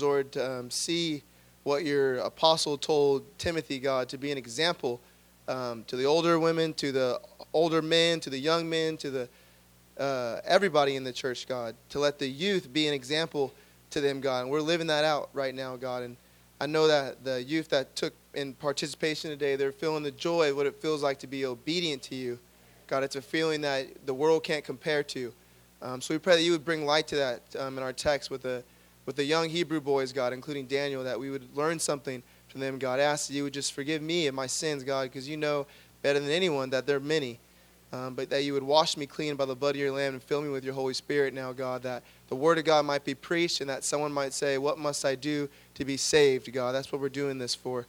Lord, um, see what your apostle told Timothy, God, to be an example um, to the older women, to the older men, to the young men, to the uh, everybody in the church, God, to let the youth be an example to them, God. And we're living that out right now, God. And I know that the youth that took in participation today, they're feeling the joy of what it feels like to be obedient to you. God, it's a feeling that the world can't compare to. Um, so we pray that you would bring light to that um, in our text with the, with the young Hebrew boys, God, including Daniel, that we would learn something from them, God. I ask that you would just forgive me and my sins, God, because you know better than anyone that they're many. Um, but that you would wash me clean by the blood of your Lamb and fill me with your Holy Spirit now, God, that the Word of God might be preached and that someone might say, What must I do to be saved, God? That's what we're doing this for.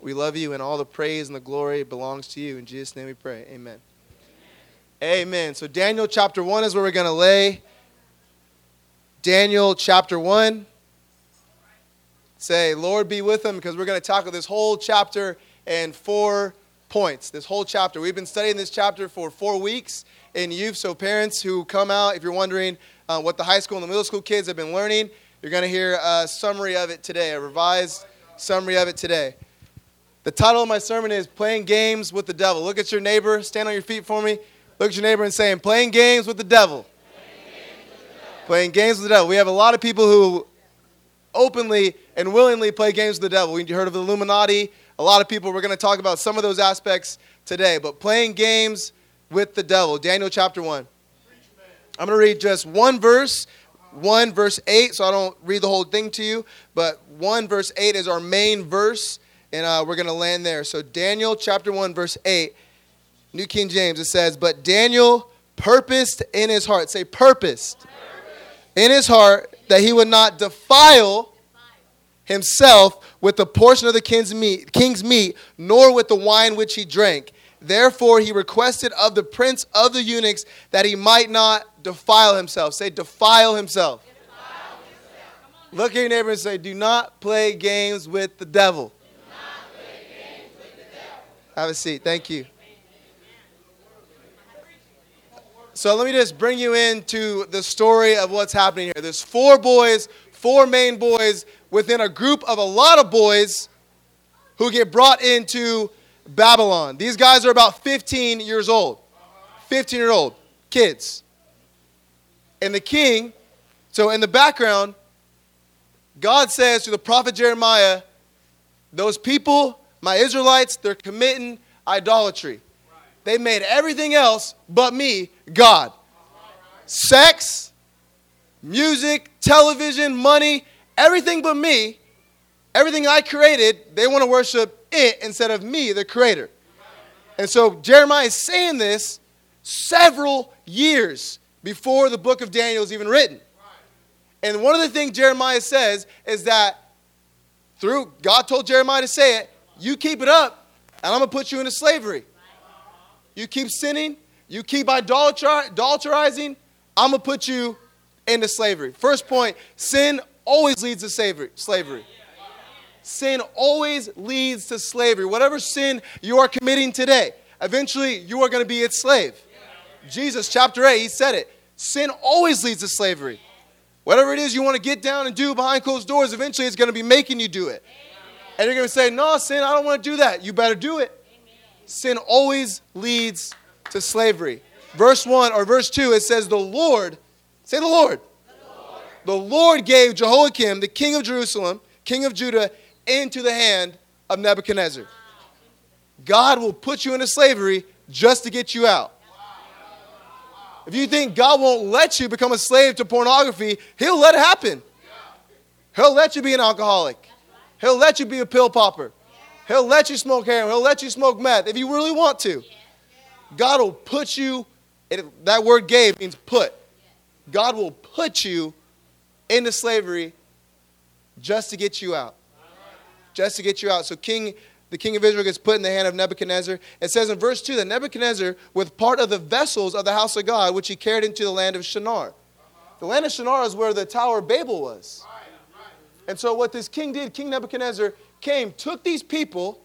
We love you, and all the praise and the glory belongs to you. In Jesus' name we pray. Amen. Amen. So, Daniel chapter 1 is where we're going to lay. Daniel chapter 1. Say, Lord be with them, because we're going to tackle this whole chapter in four points. This whole chapter. We've been studying this chapter for four weeks in youth. So, parents who come out, if you're wondering uh, what the high school and the middle school kids have been learning, you're going to hear a summary of it today, a revised summary of it today. The title of my sermon is Playing Games with the Devil. Look at your neighbor, stand on your feet for me. Look at your neighbor and say, Playing games with the devil. Playing games with the devil. We have a lot of people who openly and willingly play games with the devil. We heard of the Illuminati, a lot of people. We're going to talk about some of those aspects today. But playing games with the devil, Daniel chapter 1. I'm going to read just one verse, 1 verse 8, so I don't read the whole thing to you. But 1 verse 8 is our main verse, and uh, we're going to land there. So, Daniel chapter 1, verse 8, New King James, it says, But Daniel purposed in his heart, say, purposed, purposed. In his heart that he would not defile himself with the portion of the king's meat, king's meat, nor with the wine which he drank. Therefore, he requested of the prince of the eunuchs that he might not defile himself. Say, defile himself. Look at your neighbor and say, Do not play games with the devil. With the devil. Have a seat. Thank you. So let me just bring you into the story of what's happening here. There's four boys, four main boys within a group of a lot of boys who get brought into Babylon. These guys are about 15 years old. 15 year old kids. And the king, so in the background, God says to the prophet Jeremiah, those people, my Israelites, they're committing idolatry. They made everything else but me, God. Sex, music, television, money, everything but me, everything I created, they want to worship it instead of me, the creator. And so Jeremiah is saying this several years before the book of Daniel is even written. And one of the things Jeremiah says is that through God told Jeremiah to say it, you keep it up, and I'm going to put you into slavery. You keep sinning, you keep idolatrizing, I'm going to put you into slavery. First point sin always leads to slavery. slavery. Sin always leads to slavery. Whatever sin you are committing today, eventually you are going to be its slave. Jesus, chapter 8, he said it. Sin always leads to slavery. Whatever it is you want to get down and do behind closed doors, eventually it's going to be making you do it. And you're going to say, No, sin, I don't want to do that. You better do it. Sin always leads to slavery. Verse 1 or verse 2, it says, The Lord, say the Lord. The Lord gave Jehoiakim, the king of Jerusalem, king of Judah, into the hand of Nebuchadnezzar. God will put you into slavery just to get you out. If you think God won't let you become a slave to pornography, He'll let it happen. He'll let you be an alcoholic. He'll let you be a pill popper. He'll let you smoke heroin. He'll let you smoke meth if you really want to. God will put you, that word gave means put. God will put you into slavery just to get you out. Just to get you out. So King the king of Israel gets put in the hand of Nebuchadnezzar. It says in verse 2 that Nebuchadnezzar, with part of the vessels of the house of God, which he carried into the land of Shinar. The land of Shinar is where the Tower of Babel was. And so, what this king did, King Nebuchadnezzar came, took these people,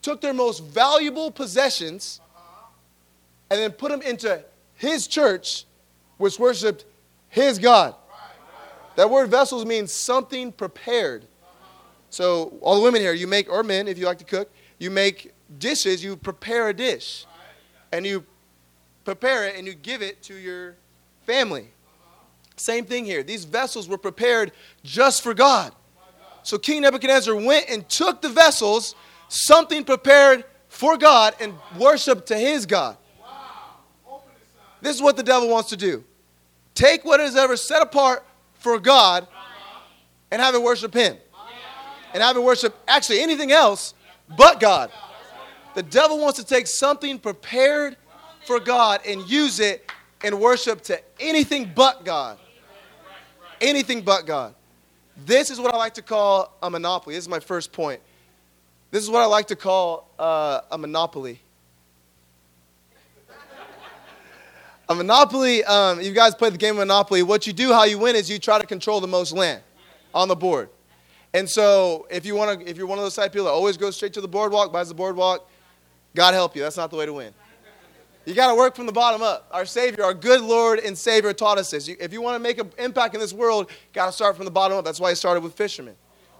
took their most valuable possessions, and then put them into his church, which worshiped his God. That word vessels means something prepared. So, all the women here, you make, or men, if you like to cook, you make dishes, you prepare a dish. And you prepare it and you give it to your family. Same thing here. These vessels were prepared just for God. So King Nebuchadnezzar went and took the vessels, something prepared for God, and worshiped to his God. This is what the devil wants to do take what is ever set apart for God and have it worship him. And have it worship actually anything else but God. The devil wants to take something prepared for God and use it and worship to anything but God. Anything but God. This is what I like to call a monopoly. This is my first point. This is what I like to call uh, a monopoly. A monopoly, um, you guys play the game of Monopoly. What you do, how you win, is you try to control the most land on the board. And so, if you want to, if you're one of those type people that always goes straight to the boardwalk, buys the boardwalk, God help you. That's not the way to win. You got to work from the bottom up. Our Savior, our good Lord and Savior taught us this. if you want to make an impact in this world, you got to start from the bottom up. That's why he started with fishermen.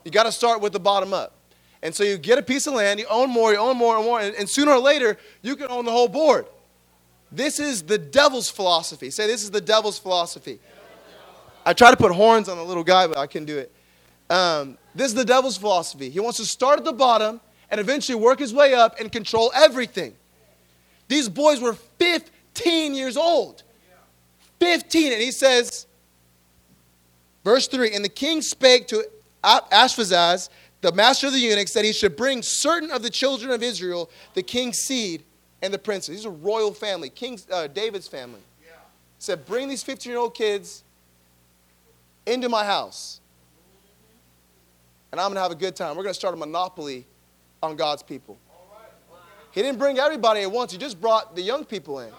You got to start with the bottom up. And so you get a piece of land, you own more, you own more and more, and, and sooner or later, you can own the whole board. This is the devil's philosophy. Say, this is the devil's philosophy. I try to put horns on the little guy, but I couldn't do it. Um, this is the devil's philosophy. He wants to start at the bottom and eventually work his way up and control everything. These boys were 15 years old. 15. And he says, verse 3 And the king spake to Ashpenaz, the master of the eunuchs, that he should bring certain of the children of Israel, the king's seed, and the princes. These are royal family, King uh, David's family. He said, Bring these 15 year old kids into my house, and I'm going to have a good time. We're going to start a monopoly on God's people. He didn't bring everybody at once, he just brought the young people in.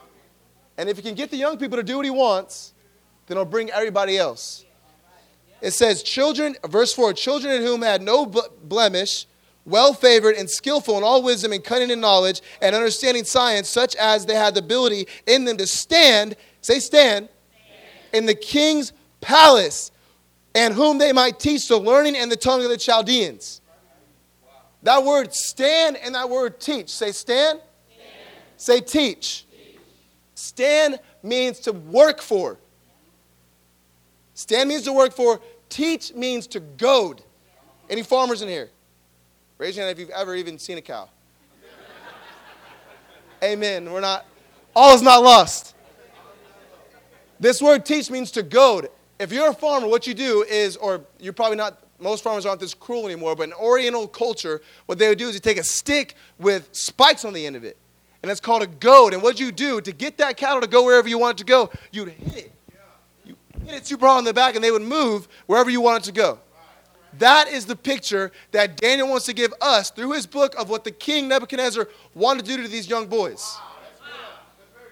And if he can get the young people to do what he wants, then he'll bring everybody else. It says, Children, verse 4 children in whom had no blemish, well favored and skillful in all wisdom and cunning and knowledge and understanding science, such as they had the ability in them to stand, say, stand, stand. in the king's palace, and whom they might teach the learning and the tongue of the Chaldeans. That word stand and that word teach. Say stand. stand. Say teach. teach. Stand means to work for. Stand means to work for. Teach means to goad. Any farmers in here? Raise your hand if you've ever even seen a cow. Amen. We're not, all is not lost. This word teach means to goad. If you're a farmer, what you do is, or you're probably not most farmers aren't this cruel anymore, but in Oriental culture, what they would do is you take a stick with spikes on the end of it. And it's called a goad. And what you do to get that cattle to go wherever you want it to go, you'd hit it. You hit it super hard on the back, and they would move wherever you want it to go. That is the picture that Daniel wants to give us through his book of what the king Nebuchadnezzar wanted to do to these young boys.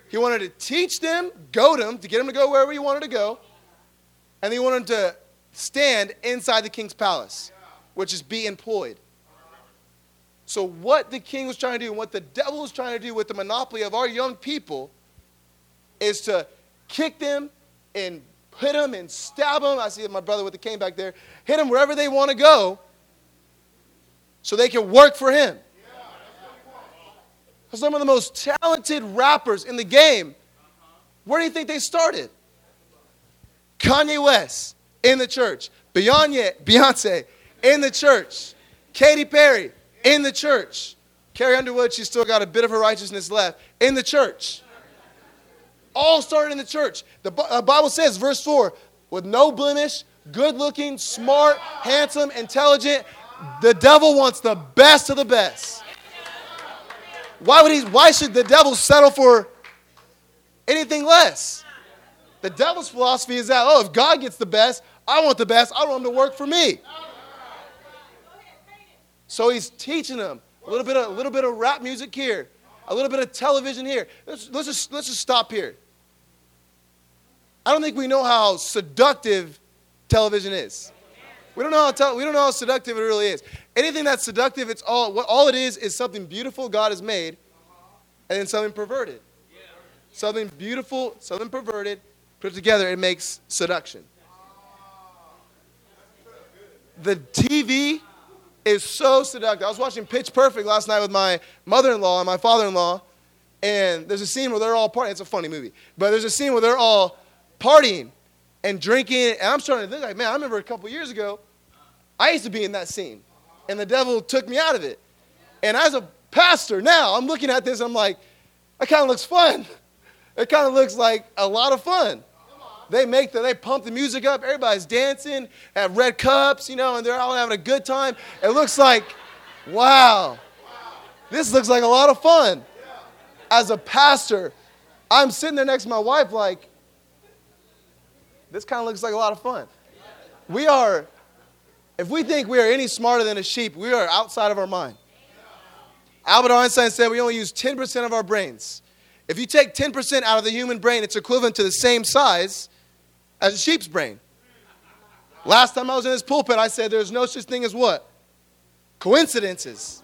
He wanted to teach them, goad them, to get them to go wherever he wanted to go. And he wanted to stand inside the king's palace, which is be employed. So, what the king was trying to do, and what the devil was trying to do with the monopoly of our young people, is to kick them and hit them and stab them. I see my brother with the cane back there. Hit them wherever they want to go so they can work for him. Some of the most talented rappers in the game, where do you think they started? Kanye West, in the church. Beyonce, in the church. Katy Perry in the church. Carrie Underwood, she's still got a bit of her righteousness left in the church. All started in the church. The uh, Bible says, verse 4, with no blemish, good looking, smart, handsome, intelligent. The devil wants the best of the best. Why would he why should the devil settle for anything less? The devil's philosophy is that, oh, if God gets the best, I want the best. I want them to work for me. So he's teaching them a little bit of, a little bit of rap music here, a little bit of television here. Let's, let's, just, let's just stop here. I don't think we know how seductive television is. We don't know how we don't know how seductive it really is. Anything that's seductive, it's all what all it is is something beautiful God has made, and then something perverted. Something beautiful, something perverted, put together, it makes seduction. the TV is so seductive. I was watching Pitch Perfect last night with my mother-in-law and my father-in-law, and there's a scene where they're all partying. It's a funny movie, but there's a scene where they're all partying and drinking, and I'm starting to think like, man, I remember a couple years ago, I used to be in that scene, and the devil took me out of it. And as a pastor now, I'm looking at this, I'm like, that kind of looks fun. It kind of looks like a lot of fun. They make the, they pump the music up. Everybody's dancing, have red cups, you know, and they're all having a good time. It looks like, wow, this looks like a lot of fun. As a pastor, I'm sitting there next to my wife, like, this kind of looks like a lot of fun. We are, if we think we are any smarter than a sheep, we are outside of our mind. Albert Einstein said we only use 10% of our brains. If you take 10% out of the human brain, it's equivalent to the same size as a sheep's brain. Last time I was in this pulpit, I said there's no such thing as what? Coincidences.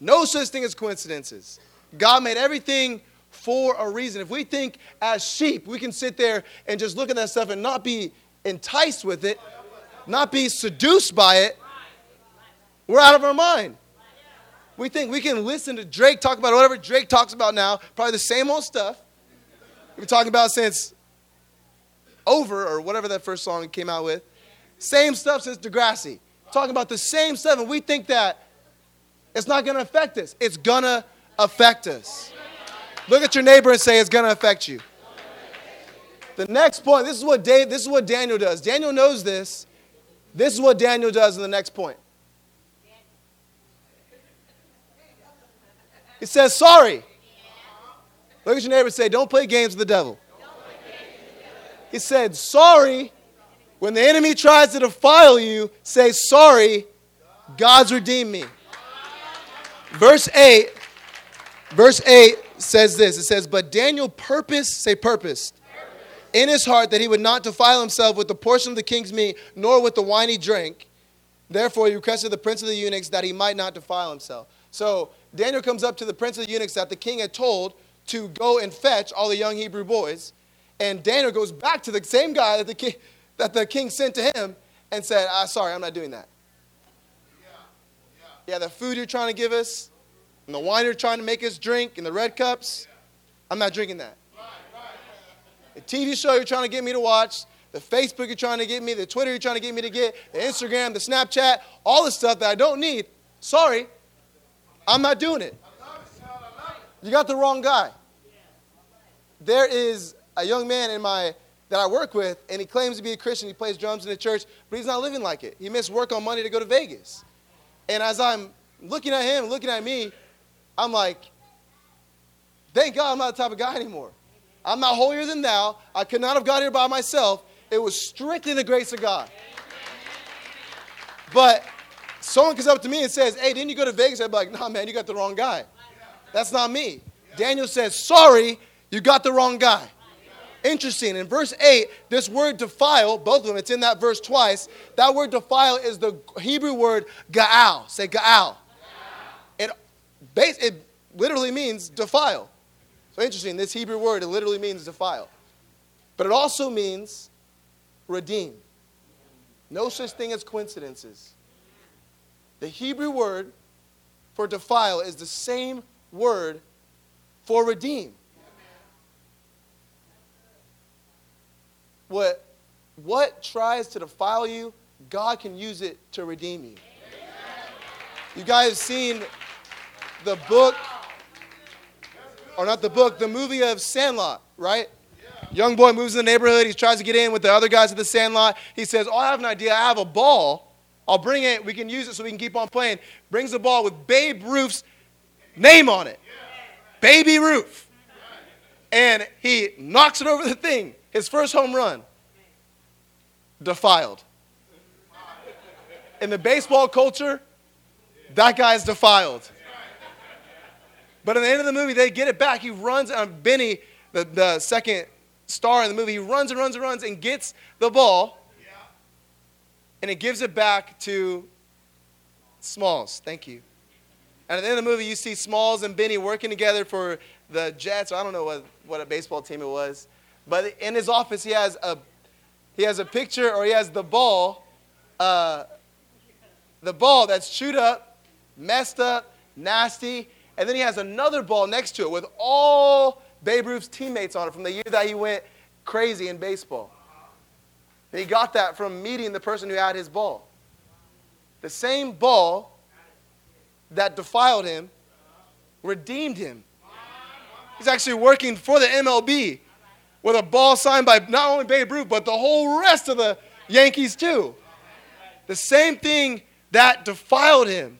No such thing as coincidences. God made everything for a reason. If we think as sheep, we can sit there and just look at that stuff and not be enticed with it, not be seduced by it, we're out of our mind. We think we can listen to Drake talk about whatever Drake talks about now, probably the same old stuff. We've been talking about since over, or whatever that first song came out with. Same stuff since Degrassi. Talking about the same stuff, and we think that it's not to affect us. It's to affect us. Look at your neighbor and say, it's going to affect you. The next point, this is what Dave, this is what Daniel does. Daniel knows this. This is what Daniel does in the next point. He says, sorry. Look at your neighbor and say, don't play games with the devil. He said, Sorry. When the enemy tries to defile you, say, Sorry, God's redeemed me. Verse 8, verse 8 says this it says, But Daniel purposed, say, purposed, in his heart that he would not defile himself with the portion of the king's meat, nor with the wine he drank. Therefore, he requested the prince of the eunuchs that he might not defile himself. So Daniel comes up to the prince of the eunuchs that the king had told to go and fetch all the young Hebrew boys. And Daniel goes back to the same guy that the king, that the king sent to him and said, ah, Sorry, I'm not doing that. Yeah, yeah. yeah, the food you're trying to give us, and the you're trying to make us drink, in the red cups, I'm not drinking that. The TV show you're trying to get me to watch, the Facebook you're trying to get me, the Twitter you're trying to get me to get, the Instagram, the Snapchat, all the stuff that I don't need. Sorry, I'm not doing it. You got the wrong guy. There is a young man in my that I work with, and he claims to be a Christian. He plays drums in the church, but he's not living like it. He missed work on Monday to go to Vegas. And as I'm looking at him, looking at me, I'm like, thank God I'm not the type of guy anymore. I'm not holier than thou. I could not have got here by myself. It was strictly the grace of God. But someone comes up to me and says, Hey, didn't you go to Vegas? I'd be like, Nah, man, you got the wrong guy. That's not me. Daniel says, Sorry, you got the wrong guy. Interesting. In verse 8, this word defile, both of them, it's in that verse twice. That word defile is the Hebrew word gaal. Say gaal. It, it literally means defile. So interesting. This Hebrew word, it literally means defile. But it also means redeem. No such thing as coincidences. The Hebrew word for defile is the same word for redeem. what, what tries to defile you, God can use it to redeem you. You guys have seen the book, or not the book, the movie of Sandlot, right? Young boy moves in the neighborhood. He tries to get in with the other guys at the Sandlot. He says, Oh, I have an idea. I have a ball. I'll bring it. We can use it so we can keep on playing. Brings the ball with Babe Ruth's name on it. Baby Ruth. And he knocks it over the thing. His first home run. Defiled. In the baseball culture, that guy's defiled. But at the end of the movie, they get it back. He runs, on uh, Benny, the, the second star in the movie, he runs and runs and runs and gets the ball. And it gives it back to Smalls. Thank you. And at the end of the movie, you see Smalls and Benny working together for the Jets. I don't know what, what a baseball team it was. But in his office, he has a, he has a picture or he has the ball uh, the ball that's chewed up, messed up, nasty, and then he has another ball next to it with all Babe Ruth's teammates on it from the year that he went crazy in baseball. he got that from meeting the person who had his ball. The same ball that defiled him redeemed him. He's actually working for the MLB with a ball signed by not only Babe Ruth, but the whole rest of the Yankees, too. The same thing that defiled him,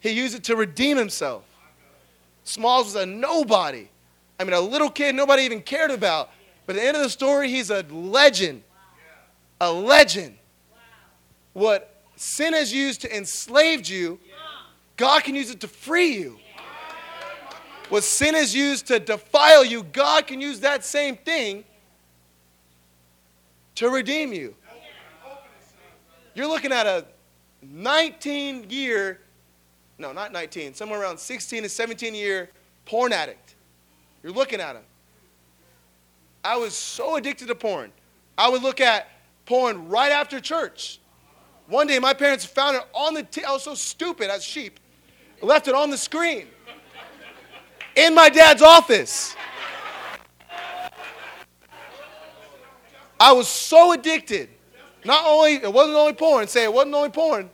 he used it to redeem himself. Smalls was a nobody. I mean, a little kid nobody even cared about. But at the end of the story, he's a legend. A legend. What sin has used to enslave you, God can use it to free you. What sin has used to defile you, God can use that same thing to redeem you. You're looking at a 19 year, no, not 19, somewhere around 16 to 17 year porn addict. You're looking at him. I was so addicted to porn. I would look at porn right after church. One day, my parents found it on the. T- I was so stupid as sheep. left it on the screen in my dad's office. I was so addicted. Not only, it wasn't only porn, say it wasn't only porn.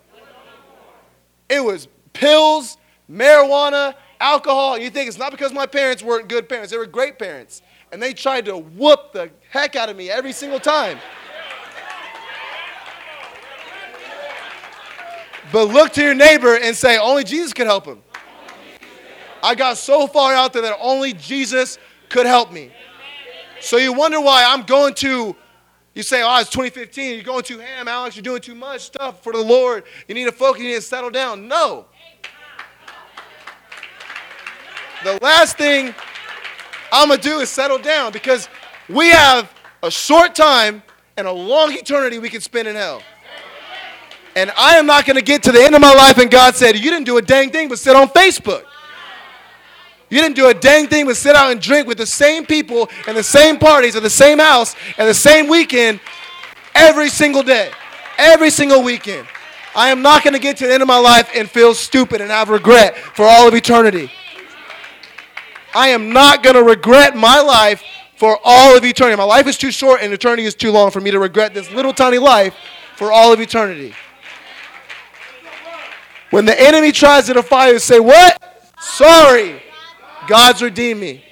It was pills, marijuana, alcohol. You think it's not because my parents weren't good parents, they were great parents. And they tried to whoop the heck out of me every single time. But look to your neighbor and say, only Jesus could help him. I got so far out there that only Jesus could help me. So you wonder why I'm going to, you say, oh, it's 2015, you're going too ham, Alex, you're doing too much stuff for the Lord. You need to focus, you need to settle down. No. The last thing I'm going to do is settle down because we have a short time and a long eternity we can spend in hell. And I am not going to get to the end of my life and God said, You didn't do a dang thing but sit on Facebook. You didn't do a dang thing but sit out and drink with the same people and the same parties at the same house and the same weekend every single day, every single weekend. I am not going to get to the end of my life and feel stupid and have regret for all of eternity. I am not going to regret my life for all of eternity. My life is too short and eternity is too long for me to regret this little tiny life for all of eternity. When the enemy tries to defy you, say, What? Sorry. God's redeemed me.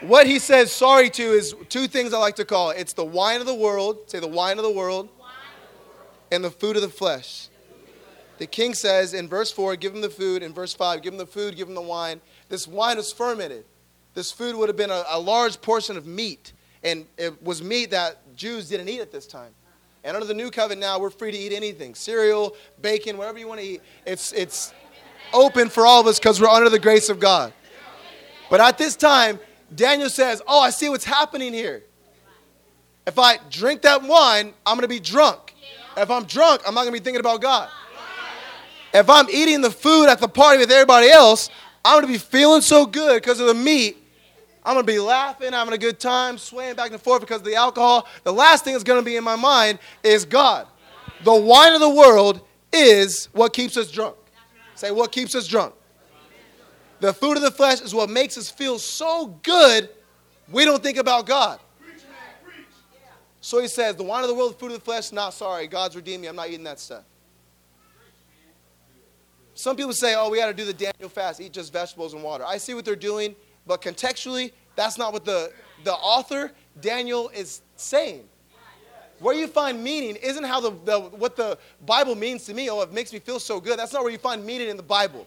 What he says sorry to is two things I like to call it. It's the wine of the world, say the wine of the world, and the food of the flesh. The king says in verse 4, give him the food. In verse 5, give him the food, give him the wine. This wine is fermented. This food would have been a, a large portion of meat, and it was meat that Jews didn't eat at this time. And under the new covenant now, we're free to eat anything cereal, bacon, whatever you want to eat. It's, it's open for all of us because we're under the grace of God. But at this time, Daniel says, Oh, I see what's happening here. If I drink that wine, I'm going to be drunk. If I'm drunk, I'm not going to be thinking about God. If I'm eating the food at the party with everybody else, I'm going to be feeling so good because of the meat. I'm going to be laughing, having a good time, swaying back and forth because of the alcohol. The last thing that's going to be in my mind is God. The wine of the world is what keeps us drunk. Say, what keeps us drunk? The food of the flesh is what makes us feel so good, we don't think about God. So he says, the wine of the world, the food of the flesh, not sorry. God's redeemed me. I'm not eating that stuff. Some people say, oh, we got to do the Daniel fast, eat just vegetables and water. I see what they're doing, but contextually, that's not what the, the author, Daniel, is saying. Where you find meaning isn't how the, the, what the Bible means to me. Oh, it makes me feel so good. That's not where you find meaning in the Bible.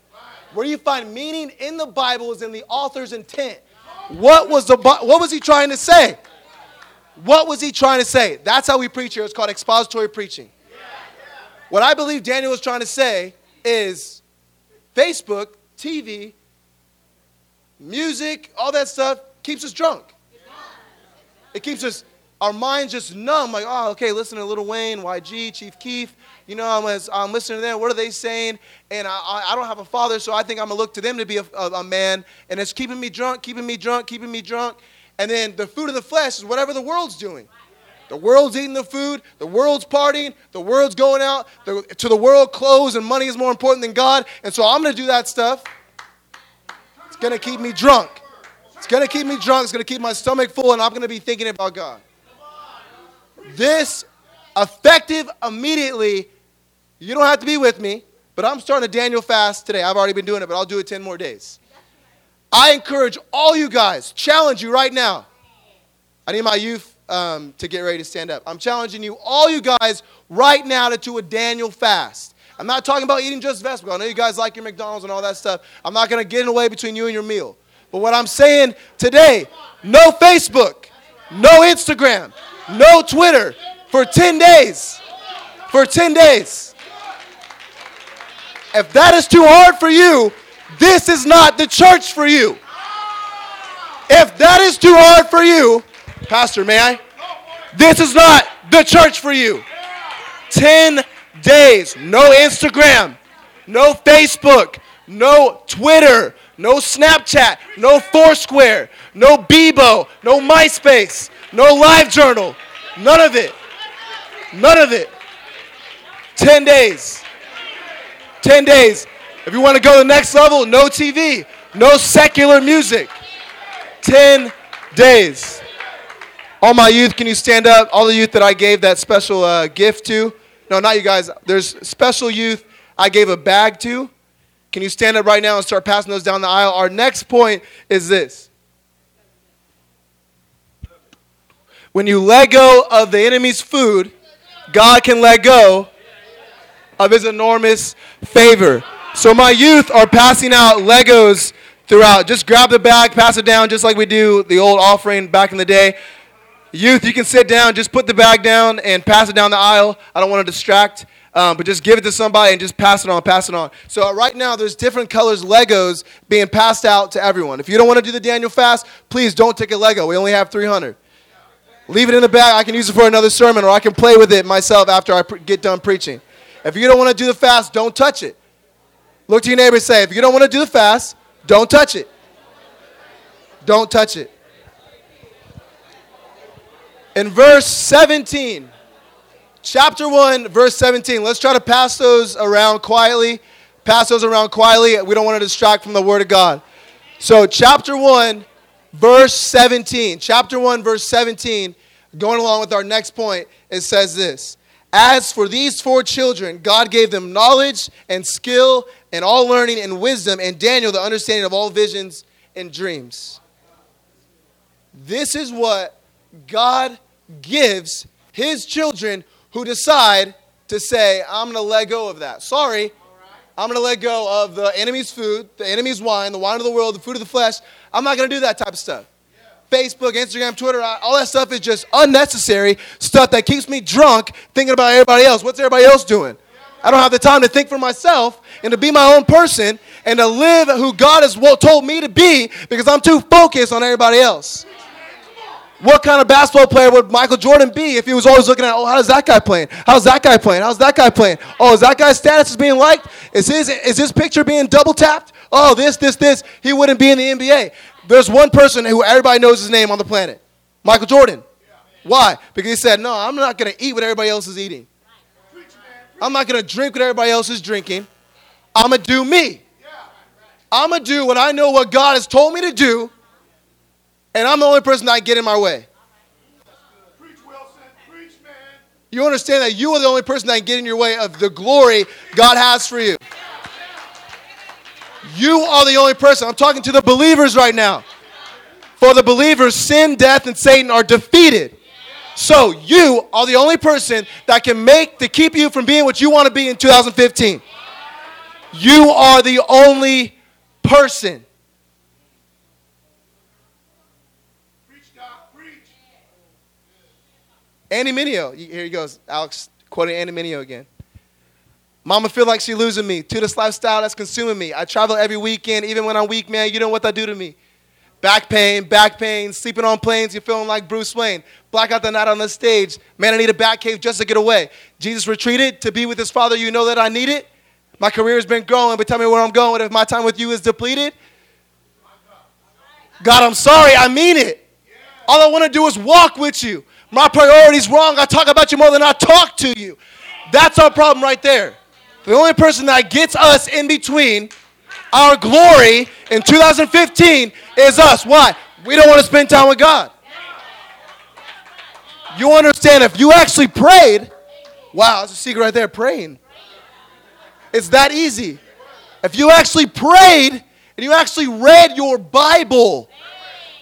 Where you find meaning in the Bible is in the author's intent. What was the what was he trying to say? What was he trying to say? That's how we preach here. It's called expository preaching. What I believe Daniel was trying to say is Facebook, TV, music, all that stuff keeps us drunk. It keeps us our minds just numb, like, oh, okay, listen to Lil Wayne, YG, Chief Keef. You know, I'm, I'm listening to them. What are they saying? And I, I don't have a father, so I think I'm going to look to them to be a, a, a, man. And it's keeping me drunk, keeping me drunk, keeping me drunk. And then the food of the flesh is whatever the world's doing. The world's eating the food, the world's partying, the world's going out, the, to the world, clothes and money is more important than God. And so I'm going to do that stuff. It's going to keep me drunk. It's going to keep me drunk. It's going to keep my stomach full, and I'm going to be thinking about God. This effective immediately. You don't have to be with me, but I'm starting a Daniel fast today. I've already been doing it, but I'll do it 10 more days. I encourage all you guys, challenge you right now. I need my youth um, to get ready to stand up. I'm challenging you, all you guys, right now to do a Daniel fast. I'm not talking about eating just vegetables. I know you guys like your McDonald's and all that stuff. I'm not going to get in the way between you and your meal. But what I'm saying today, no Facebook, no Instagram, no Twitter for 10 days. For 10 days. If that is too hard for you, this is not the church for you. If that is too hard for you, Pastor, may I? This is not the church for you. 10 days, no Instagram, no Facebook, no Twitter, no Snapchat, no Foursquare, no Bebo, no MySpace, no LiveJournal, none of it. None of it. 10 days. 10 days. If you want to go to the next level, no TV, no secular music. 10 days. All my youth, can you stand up? All the youth that I gave that special uh, gift to. No, not you guys. There's special youth I gave a bag to. Can you stand up right now and start passing those down the aisle? Our next point is this. When you let go of the enemy's food, God can let go of his enormous favor. So my youth are passing out Legos throughout. Just grab the bag, pass it down, just like we do the old offering back in the day. Youth, you can sit down, just put the bag down and pass it down the aisle. I don't want to distract, um, but just give it to somebody and just pass it on, pass it on. So uh, right now, there's different colors Legos being passed out to everyone. If you don't want to do the Daniel fast, please don't take a Lego. We only have 300. Leave it in the bag. I can use it for another sermon, or I can play with it myself after I get done preaching. If you don't want to do the fast, don't touch it. Look to your neighbor and say, if you don't want to do the fast, don't touch it. Don't touch it. In verse 17, chapter 1, verse 17, let's try to pass those around quietly. Pass those around quietly. We don't want to distract from the Word of God. So, chapter 1, verse 17. Chapter 1, verse 17, going along with our next point, it says this As for these four children, God gave them knowledge and skill and all learning and wisdom, and Daniel the understanding of all visions and dreams. This is what God gives his children who decide to say, I'm going to let go of that. Sorry, I'm going to let go of the enemy's food, the enemy's wine, the wine of the world, the food of the flesh. I'm not going to do that type of stuff. Facebook, Instagram, Twitter, all that stuff is just unnecessary stuff that keeps me drunk thinking about everybody else. What's everybody else doing? I don't have the time to think for myself and to be my own person and to live who God has told me to be because I'm too focused on everybody else. What kind of basketball player would Michael Jordan be if he was always looking at, oh, how's that guy playing? How's that guy playing? How's that guy playing? Oh, is that guy's status is being liked? Is his, is his picture being double tapped? Oh, this, this, this. He wouldn't be in the NBA. There's one person who everybody knows his name on the planet Michael Jordan. Why? Because he said, no, I'm not going to eat what everybody else is eating. I'm not going to drink what everybody else is drinking. I'm going to do me. I'm going to do what I know what God has told me to do and I'm the only person that get in my way. You understand that you are the only person that can get in your way of the glory God has for you. You are the only person. I'm talking to the believers right now. For the believers, sin, death, and Satan are defeated. So you are the only person that can make to keep you from being what you want to be in 2015. You are the only person. Andy Mineo. Here he goes. Alex quoting Andy Mineo again. Mama feel like she losing me. To this lifestyle that's consuming me. I travel every weekend, even when I'm weak, man. You know what that do to me. Back pain, back pain, sleeping on planes, you're feeling like Bruce Wayne. Black out the night on the stage. Man, I need a bat cave just to get away. Jesus retreated to be with his father. You know that I need it. My career has been growing, but tell me where I'm going if my time with you is depleted. God, I'm sorry, I mean it. All I want to do is walk with you. My priority's wrong. I talk about you more than I talk to you. That's our problem right there. The only person that gets us in between our glory in 2015 is us. Why? We don't want to spend time with God. You understand if you actually prayed, wow, that's a secret right there, praying. It's that easy. If you actually prayed and you actually read your Bible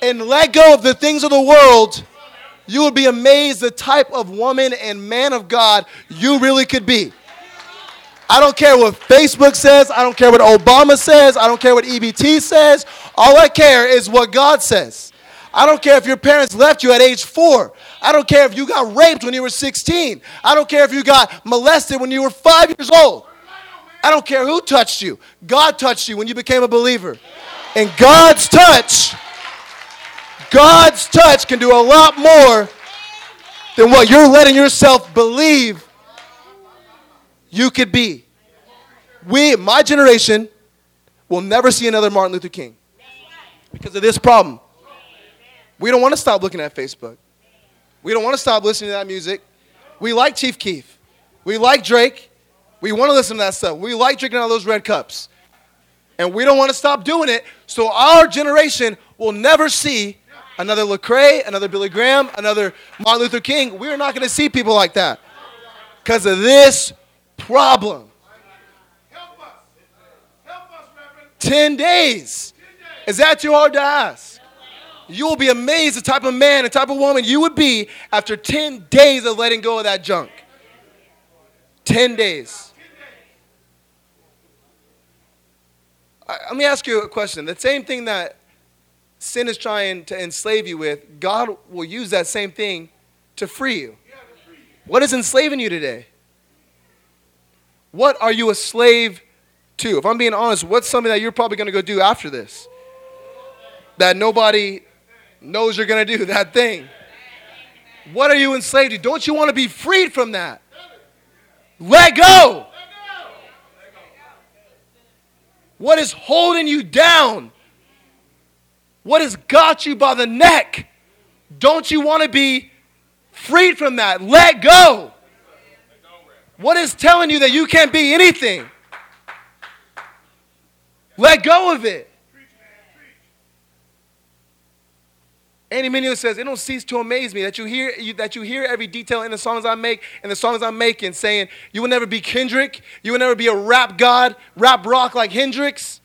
and let go of the things of the world, you would be amazed the type of woman and man of God you really could be. I don't care what Facebook says. I don't care what Obama says. I don't care what EBT says. All I care is what God says. I don't care if your parents left you at age four. I don't care if you got raped when you were 16. I don't care if you got molested when you were five years old. I don't care who touched you. God touched you when you became a believer. And God's touch, God's touch can do a lot more than what you're letting yourself believe you could be. We, my generation, will never see another Martin Luther King because of this problem. We don't want to stop looking at Facebook. We don't want to stop listening to that music. We like Chief Keef. We like Drake. We want to listen to that stuff. We like drinking out of those red cups. And we don't want to stop doing it. So our generation will never see another Lecrae, another Billy Graham, another Martin Luther King. We're not going to see people like that because of this problem. 10 days. Is that too hard to ask? You will be amazed the type of man, the type of woman you would be after 10 days of letting go of that junk. 10 days. let me ask you a question. The same thing that sin is trying to enslave you with, God will use that same thing to free you. What is enslaving you today? What are you a slave to? If I'm being honest, what's something that you're probably going to go do after this? That nobody knows you're going to do, that thing. What are you enslaved to? Don't you want to be freed from that? Let go. What is holding you down? What has got you by the neck? Don't you want to be freed from that? Let go. What is telling you that you can't be anything? Let go of it. Andy Mineo says, It don't cease to amaze me that you hear you, that you hear every detail in the songs I make and the songs I'm making, saying, You will never be Kendrick, you will never be a rap god, rap rock like Hendrix.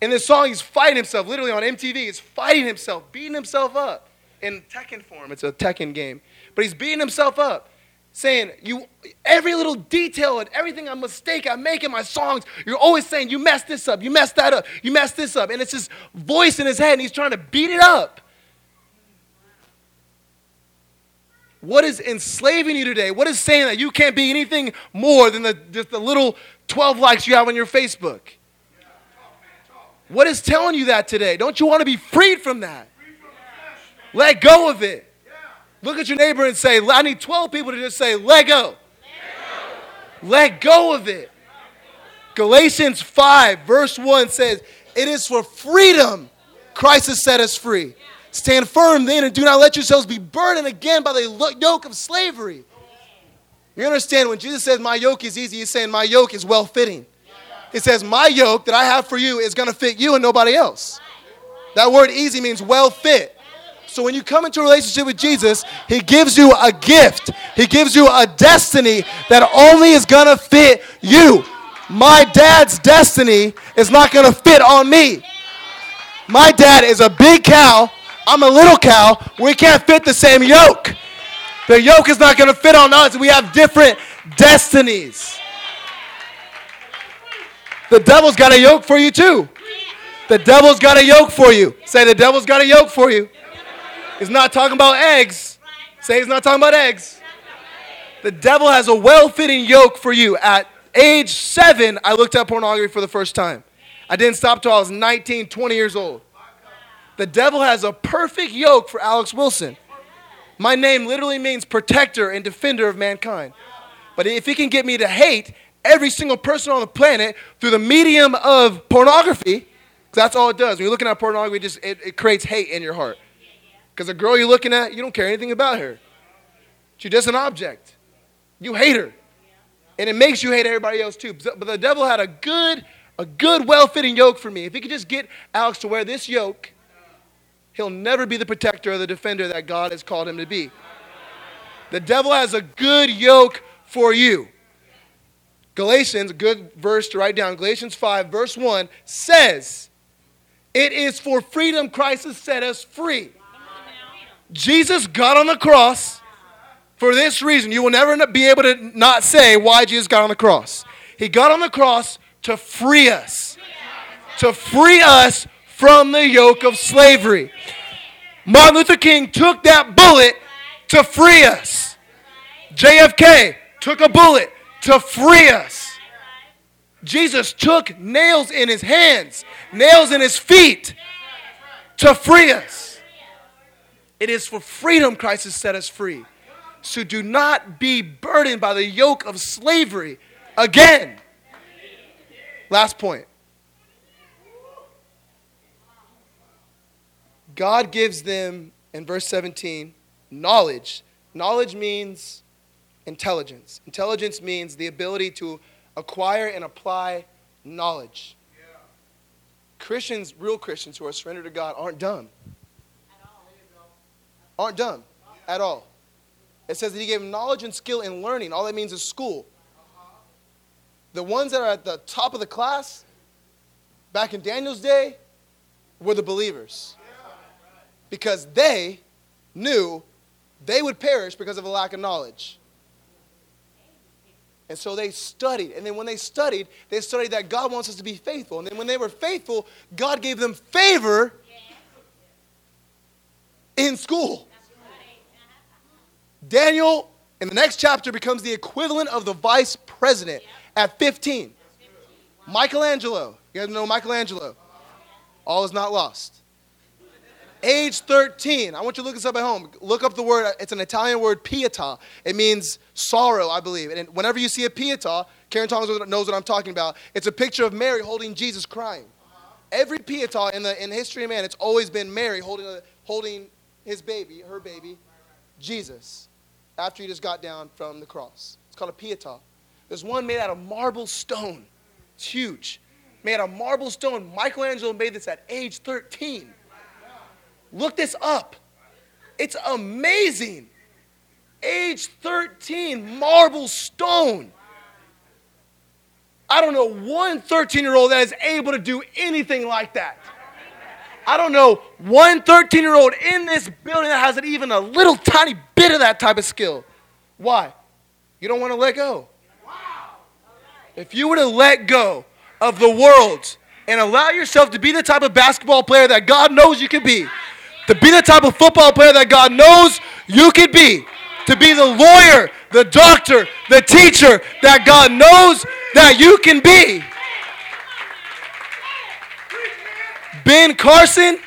In this song, he's fighting himself, literally on MTV, he's fighting himself, beating himself up in Tekken form. It's a Tekken game. But he's beating himself up saying you every little detail and everything I mistake I make in my songs, you're always saying you messed this up, you messed that up, you messed this up. And it's this voice in his head and he's trying to beat it up. What is enslaving you today? What is saying that you can't be anything more than the, just the little 12 likes you have on your Facebook? What is telling you that today? Don't you want to be freed from that? Let go of it. Look at your neighbor and say, I need 12 people to just say, let go. Let go of it. Galatians 5, verse 1 says, It is for freedom Christ has set us free. Stand firm then and do not let yourselves be burdened again by the yoke of slavery. You understand when Jesus says, My yoke is easy, he's saying, My yoke is well fitting. He says, My yoke that I have for you is going to fit you and nobody else. That word easy means well fit. So when you come into a relationship with Jesus, He gives you a gift. He gives you a destiny that only is gonna fit you. My dad's destiny is not gonna fit on me. My dad is a big cow. I'm a little cow. We can't fit the same yoke. The yoke is not gonna fit on us. We have different destinies. The devil's got a yoke for you too. The devil's got a yoke for you. Say, the devil's got a yoke for you. He's not talking about eggs. Say he's not talking about eggs. The devil has a well fitting yoke for you. At age seven, I looked at pornography for the first time. I didn't stop till I was 19, 20 years old. The devil has a perfect yoke for Alex Wilson. My name literally means protector and defender of mankind. But if he can get me to hate every single person on the planet through the medium of pornography, that's all it does. When you're looking at pornography, it just it, it creates hate in your heart. Because the girl you're looking at, you don't care anything about her. She's just an object. You hate her. And it makes you hate everybody else too. But the devil had a good, a good, well-fitting yoke for me. If he could just get Alex to wear this yoke, he'll never be the protector or the defender that God has called him to be. The devil has a good yoke for you. Galatians, good verse to write down, Galatians 5, verse 1 says, It is for freedom Christ has set us free. Jesus got on the cross for this reason. You will never be able to not say why Jesus got on the cross. He got on the cross to free us, to free us from the yoke of slavery. Martin Luther King took that bullet to free us. JFK took a bullet to free us. Jesus took nails in his hands, nails in his feet to free us. It is for freedom Christ has set us free. So do not be burdened by the yoke of slavery again. Last point. God gives them, in verse 17, knowledge. Knowledge means intelligence. Intelligence means the ability to acquire and apply knowledge. Yeah. Christians, real Christians who are surrendered to God, aren't dumb. Aren't dumb at all. It says that He gave knowledge and skill in learning. All that means is school. Uh-huh. The ones that are at the top of the class, back in Daniel's day, were the believers. Because they knew they would perish because of a lack of knowledge. And so they studied. And then when they studied, they studied that God wants us to be faithful. And then when they were faithful, God gave them favor in school. Daniel, in the next chapter, becomes the equivalent of the vice president at 15. Michelangelo. You guys know Michelangelo? All is not lost age 13, I want you to look this up at home. Look up the word, it's an Italian word, pietà. It means sorrow, I believe. And whenever you see a pietà, Karen Thomas knows what I'm talking about. It's a picture of Mary holding Jesus crying. Every pietà in the in history of man, it's always been Mary holding, a, holding his baby, her baby, Jesus, after he just got down from the cross. It's called a pietà. There's one made out of marble stone. It's huge. Made out of marble stone. Michelangelo made this at age 13. Look this up. It's amazing. Age 13, marble stone. I don't know one 13 year old that is able to do anything like that. I don't know one 13 year old in this building that has even a little tiny bit of that type of skill. Why? You don't want to let go. If you were to let go of the world and allow yourself to be the type of basketball player that God knows you can be, to be the type of football player that God knows you could be, to be the lawyer, the doctor, the teacher that God knows that you can be. Ben Carson,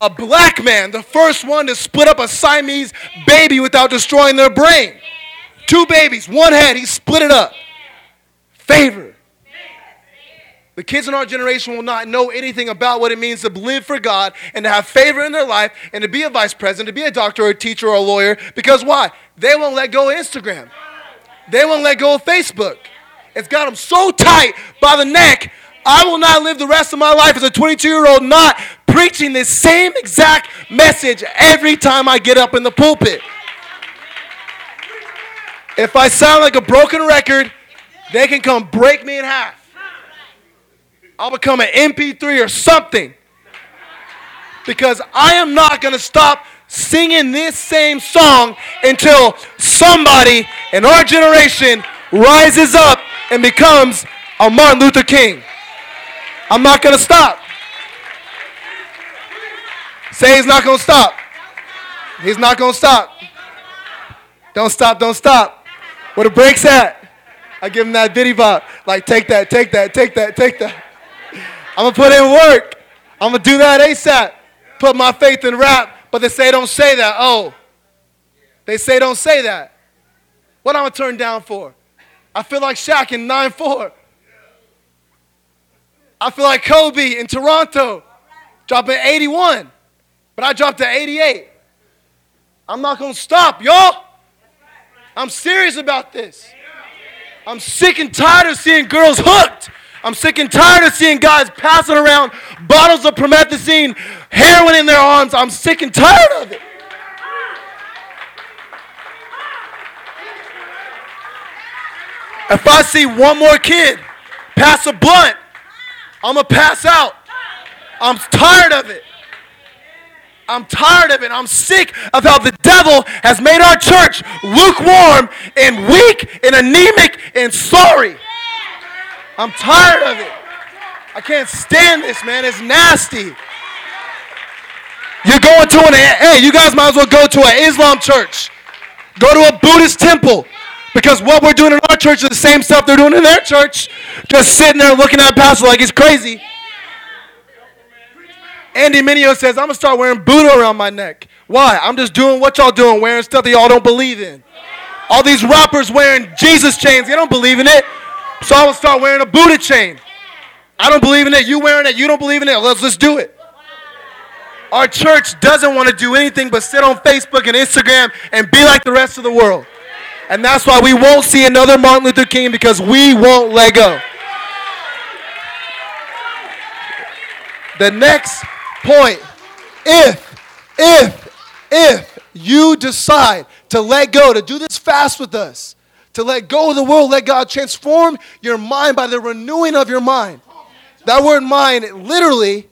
a black man, the first one to split up a Siamese baby without destroying their brain. Two babies, one head, he split it up. Favor. The kids in our generation will not know anything about what it means to live for God and to have favor in their life and to be a vice president, to be a doctor or a teacher or a lawyer. Because why? They won't let go of Instagram. They won't let go of Facebook. It's got them so tight by the neck. I will not live the rest of my life as a 22 year old not preaching this same exact message every time I get up in the pulpit. If I sound like a broken record, they can come break me in half. I'll become an MP3 or something. Because I am not going to stop singing this same song until somebody in our generation rises up and becomes a Martin Luther King. I'm not going to stop. Say he's not going to stop. He's not going to stop. Don't stop, don't stop. Where the brakes at? I give him that bitty bop. Like, take that, take that, take that, take that. I'm gonna put in work. I'm gonna do that ASAP. Put my faith in rap, but they say don't say that. Oh, they say don't say that. What I'm gonna turn down for? I feel like Shaq in 9-4. I feel like Kobe in Toronto, dropping 81. But I dropped to 88. I'm not going to stop, y'all. I'm serious about this. I'm sick and tired of seeing girls hooked. I'm sick and tired of seeing guys passing around bottles of promethazine, heroin in their arms. I'm sick and tired of it. If I see one more kid pass a blunt, I'm going to pass out. I'm tired of it. I'm tired of it. I'm sick of how the devil has made our church lukewarm and weak and anemic and sorry. I'm tired of it. I can't stand this, man. It's nasty. You're going to an, hey, you guys might as well go to an Islam church. Go to a Buddhist temple. Because what we're doing in our church is the same stuff they're doing in their church. Just sitting there looking at a pastor like he's crazy. Andy Mineo says, I'm going to start wearing Buddha around my neck. Why? I'm just doing what y'all doing, wearing stuff that y'all don't believe in. All these rappers wearing Jesus chains, they don't believe in it. So I will start wearing a Buddha chain. I don't believe in it. You wearing it. You don't believe in it. Let's just do it. Our church doesn't want to do anything but sit on Facebook and Instagram and be like the rest of the world. And that's why we won't see another Martin Luther King because we won't let go. The next point if, if, if you decide to let go, to do this fast with us, to let go of the world, let God transform your mind by the renewing of your mind. That word mind, literally,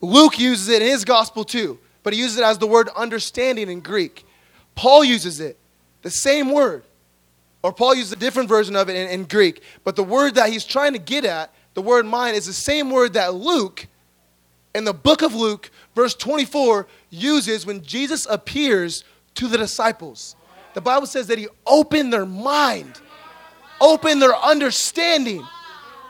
Luke uses it in his gospel too, but he uses it as the word understanding in Greek. Paul uses it, the same word. Or Paul uses a different version of it in, in Greek. But the word that he's trying to get at, the word mind, is the same word that Luke, in the book of Luke, verse 24, uses when Jesus appears to the disciples. The Bible says that he opened their mind, opened their understanding.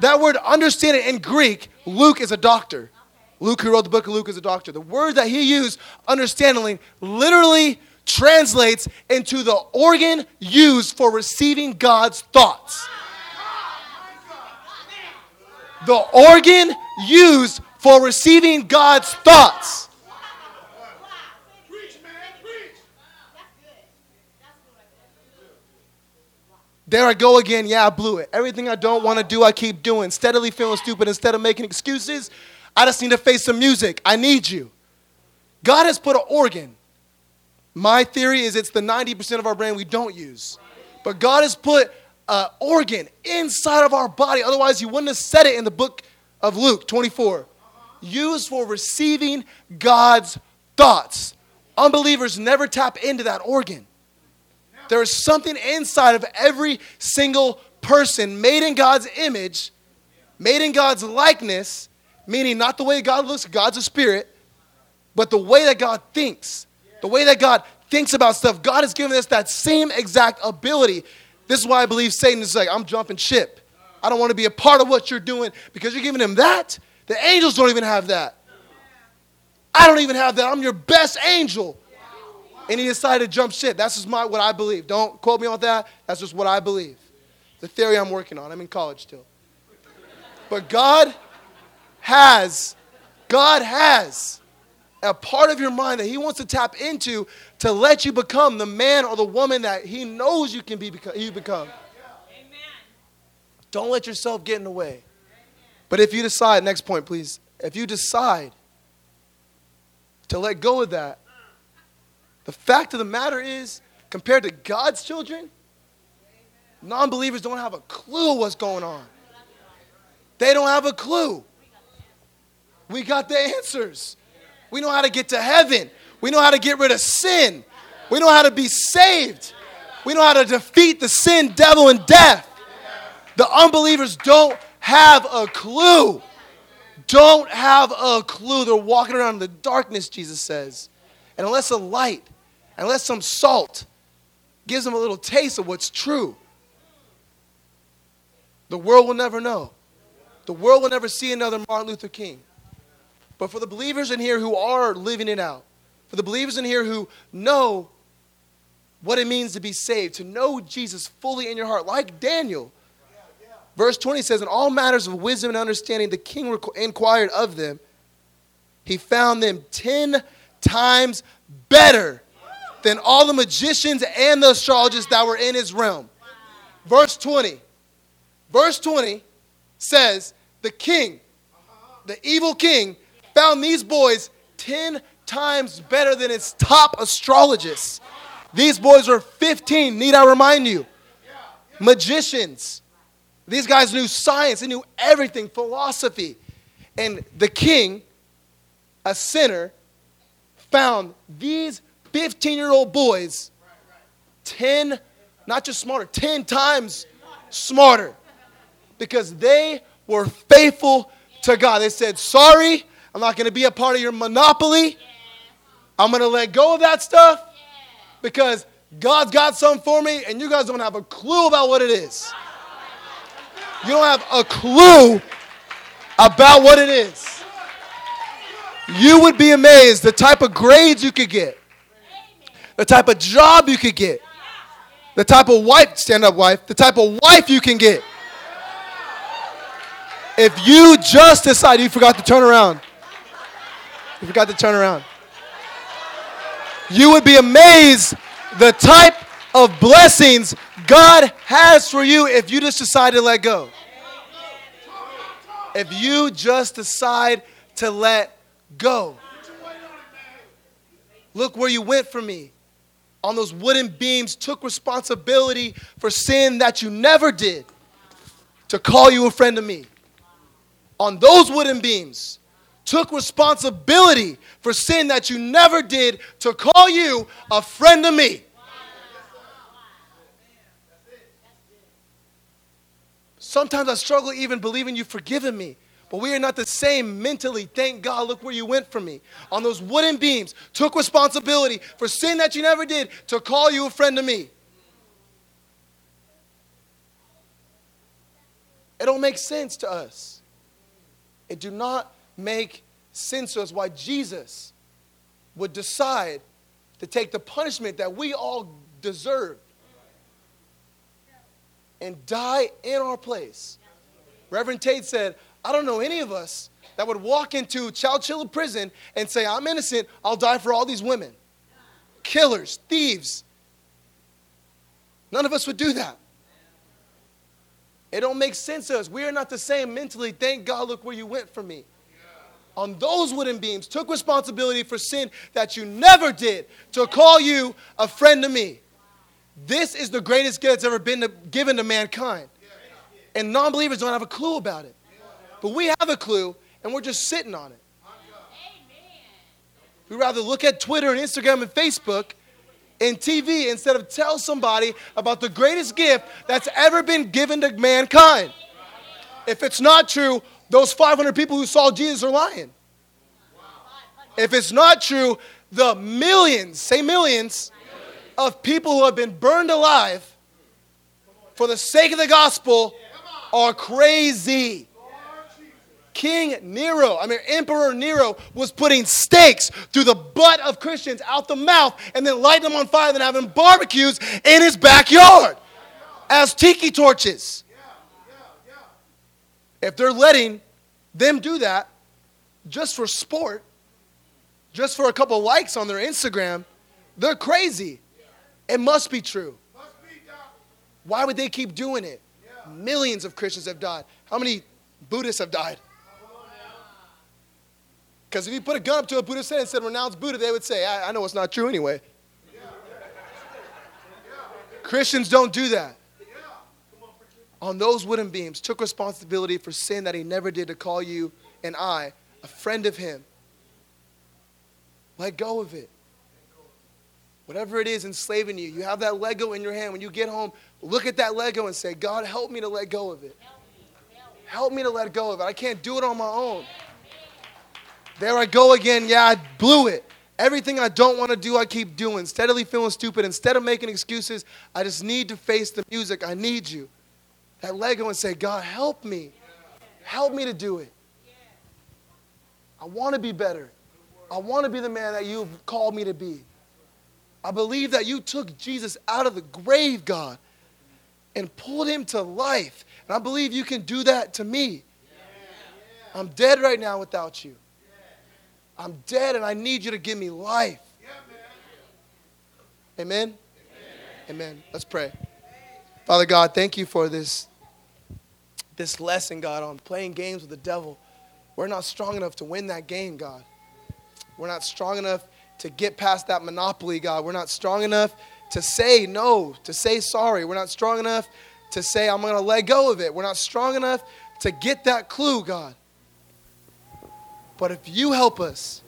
That word understanding in Greek, Luke is a doctor. Luke, who wrote the book of Luke, is a doctor. The word that he used, understanding, literally translates into the organ used for receiving God's thoughts. The organ used for receiving God's thoughts. There I go again. Yeah, I blew it. Everything I don't want to do, I keep doing. Steadily feeling stupid instead of making excuses. I just need to face some music. I need you. God has put an organ my theory is it's the 90% of our brain we don't use. But God has put an organ inside of our body. Otherwise, He wouldn't have said it in the book of Luke 24. Used for receiving God's thoughts. Unbelievers never tap into that organ. There is something inside of every single person made in God's image, made in God's likeness, meaning not the way God looks, God's a spirit, but the way that God thinks the way that God thinks about stuff, God has given us that same exact ability. This is why I believe Satan is like, I'm jumping ship. I don't want to be a part of what you're doing because you're giving him that. The angels don't even have that. I don't even have that. I'm your best angel. And he decided to jump ship. That's just my, what I believe. Don't quote me on that. That's just what I believe. The theory I'm working on. I'm in college still. But God has, God has a part of your mind that He wants to tap into to let you become the man or the woman that He knows you can be you become. Amen. Don't let yourself get in the way. But if you decide, next point, please. If you decide to let go of that, the fact of the matter is, compared to God's children, non believers don't have a clue what's going on. They don't have a clue. We got the answers. We know how to get to heaven. We know how to get rid of sin. We know how to be saved. We know how to defeat the sin, devil, and death. The unbelievers don't have a clue. Don't have a clue. They're walking around in the darkness, Jesus says. And unless a light, unless some salt gives them a little taste of what's true, the world will never know. The world will never see another Martin Luther King. But for the believers in here who are living it out, for the believers in here who know what it means to be saved, to know Jesus fully in your heart, like Daniel. Verse 20 says, In all matters of wisdom and understanding, the king inquired of them. He found them 10 times better than all the magicians and the astrologers that were in his realm. Verse 20. Verse 20 says, The king, the evil king, found these boys 10 times better than his top astrologists. These boys were 15, need I remind you? Magicians. These guys knew science, they knew everything, philosophy. And the king, a sinner, found these 15 year old boys 10, not just smarter, 10 times smarter because they were faithful to God. They said, Sorry, I'm not going to be a part of your monopoly. I'm going to let go of that stuff because God's got something for me, and you guys don't have a clue about what it is. You don't have a clue about what it is. You would be amazed the type of grades you could get, the type of job you could get, the type of wife, stand up, wife, the type of wife you can get. If you just decide you forgot to turn around, you forgot to turn around, you would be amazed the type of blessings God has for you if you just decide to let go. If you just decide to let go. Look where you went for me. On those wooden beams, took responsibility for sin that you never did to call you a friend of me. On those wooden beams, took responsibility for sin that you never did to call you a friend of me. Sometimes I struggle even believing you've forgiven me. But we are not the same mentally. Thank God, look where you went for me. On those wooden beams, took responsibility for sin that you never did to call you a friend to me. It don't make sense to us. It do not make sense to us why Jesus would decide to take the punishment that we all deserve and die in our place. Reverend Tate said, I don't know any of us that would walk into Chowchilla prison and say, I'm innocent, I'll die for all these women. Killers, thieves. None of us would do that. It don't make sense to us. We are not the same mentally. Thank God, look where you went for me. On those wooden beams, took responsibility for sin that you never did to call you a friend to me. This is the greatest gift that's ever been to, given to mankind. And non believers don't have a clue about it. But we have a clue, and we're just sitting on it. We rather look at Twitter and Instagram and Facebook and TV instead of tell somebody about the greatest gift that's ever been given to mankind. If it's not true, those 500 people who saw Jesus are lying. If it's not true, the millions, say millions, of people who have been burned alive for the sake of the gospel are crazy. King Nero, I mean, Emperor Nero was putting stakes through the butt of Christians out the mouth and then lighting them on fire and having barbecues in his backyard as tiki torches. If they're letting them do that just for sport, just for a couple likes on their Instagram, they're crazy. It must be true. Why would they keep doing it? Millions of Christians have died. How many Buddhists have died? Because if you put a gun up to a Buddhist head and said, renounce Buddha, they would say, I, I know it's not true anyway. Christians don't do that. On those wooden beams, took responsibility for sin that he never did to call you and I a friend of him. Let go of it. Whatever it is enslaving you, you have that Lego in your hand. When you get home, look at that Lego and say, God, help me to let go of it. Help me to let go of it. I can't do it on my own. There I go again. Yeah, I blew it. Everything I don't want to do, I keep doing. Steadily feeling stupid. Instead of making excuses, I just need to face the music. I need you. That Lego and say, God, help me. Help me to do it. I want to be better. I want to be the man that you've called me to be. I believe that you took Jesus out of the grave, God, and pulled him to life. And I believe you can do that to me. I'm dead right now without you. I'm dead and I need you to give me life. Amen? Amen. Amen. Let's pray. Father God, thank you for this, this lesson, God, on playing games with the devil. We're not strong enough to win that game, God. We're not strong enough to get past that monopoly, God. We're not strong enough to say no, to say sorry. We're not strong enough to say, I'm going to let go of it. We're not strong enough to get that clue, God. But if you help us,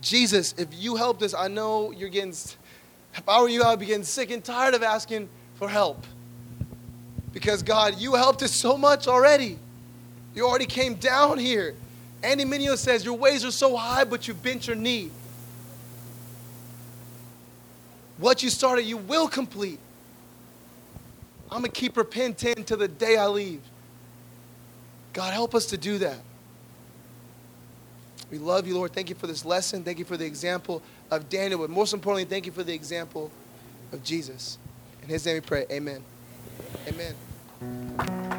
Jesus, if you helped us, I know you're getting, if I were you, I would be getting sick and tired of asking for help. Because, God, you helped us so much already. You already came down here. Andy Mineo says, Your ways are so high, but you bent your knee. What you started, you will complete. I'm going to keep repenting to the day I leave. God, help us to do that. We love you, Lord. Thank you for this lesson. Thank you for the example of Daniel. But most importantly, thank you for the example of Jesus. In his name we pray. Amen. Amen.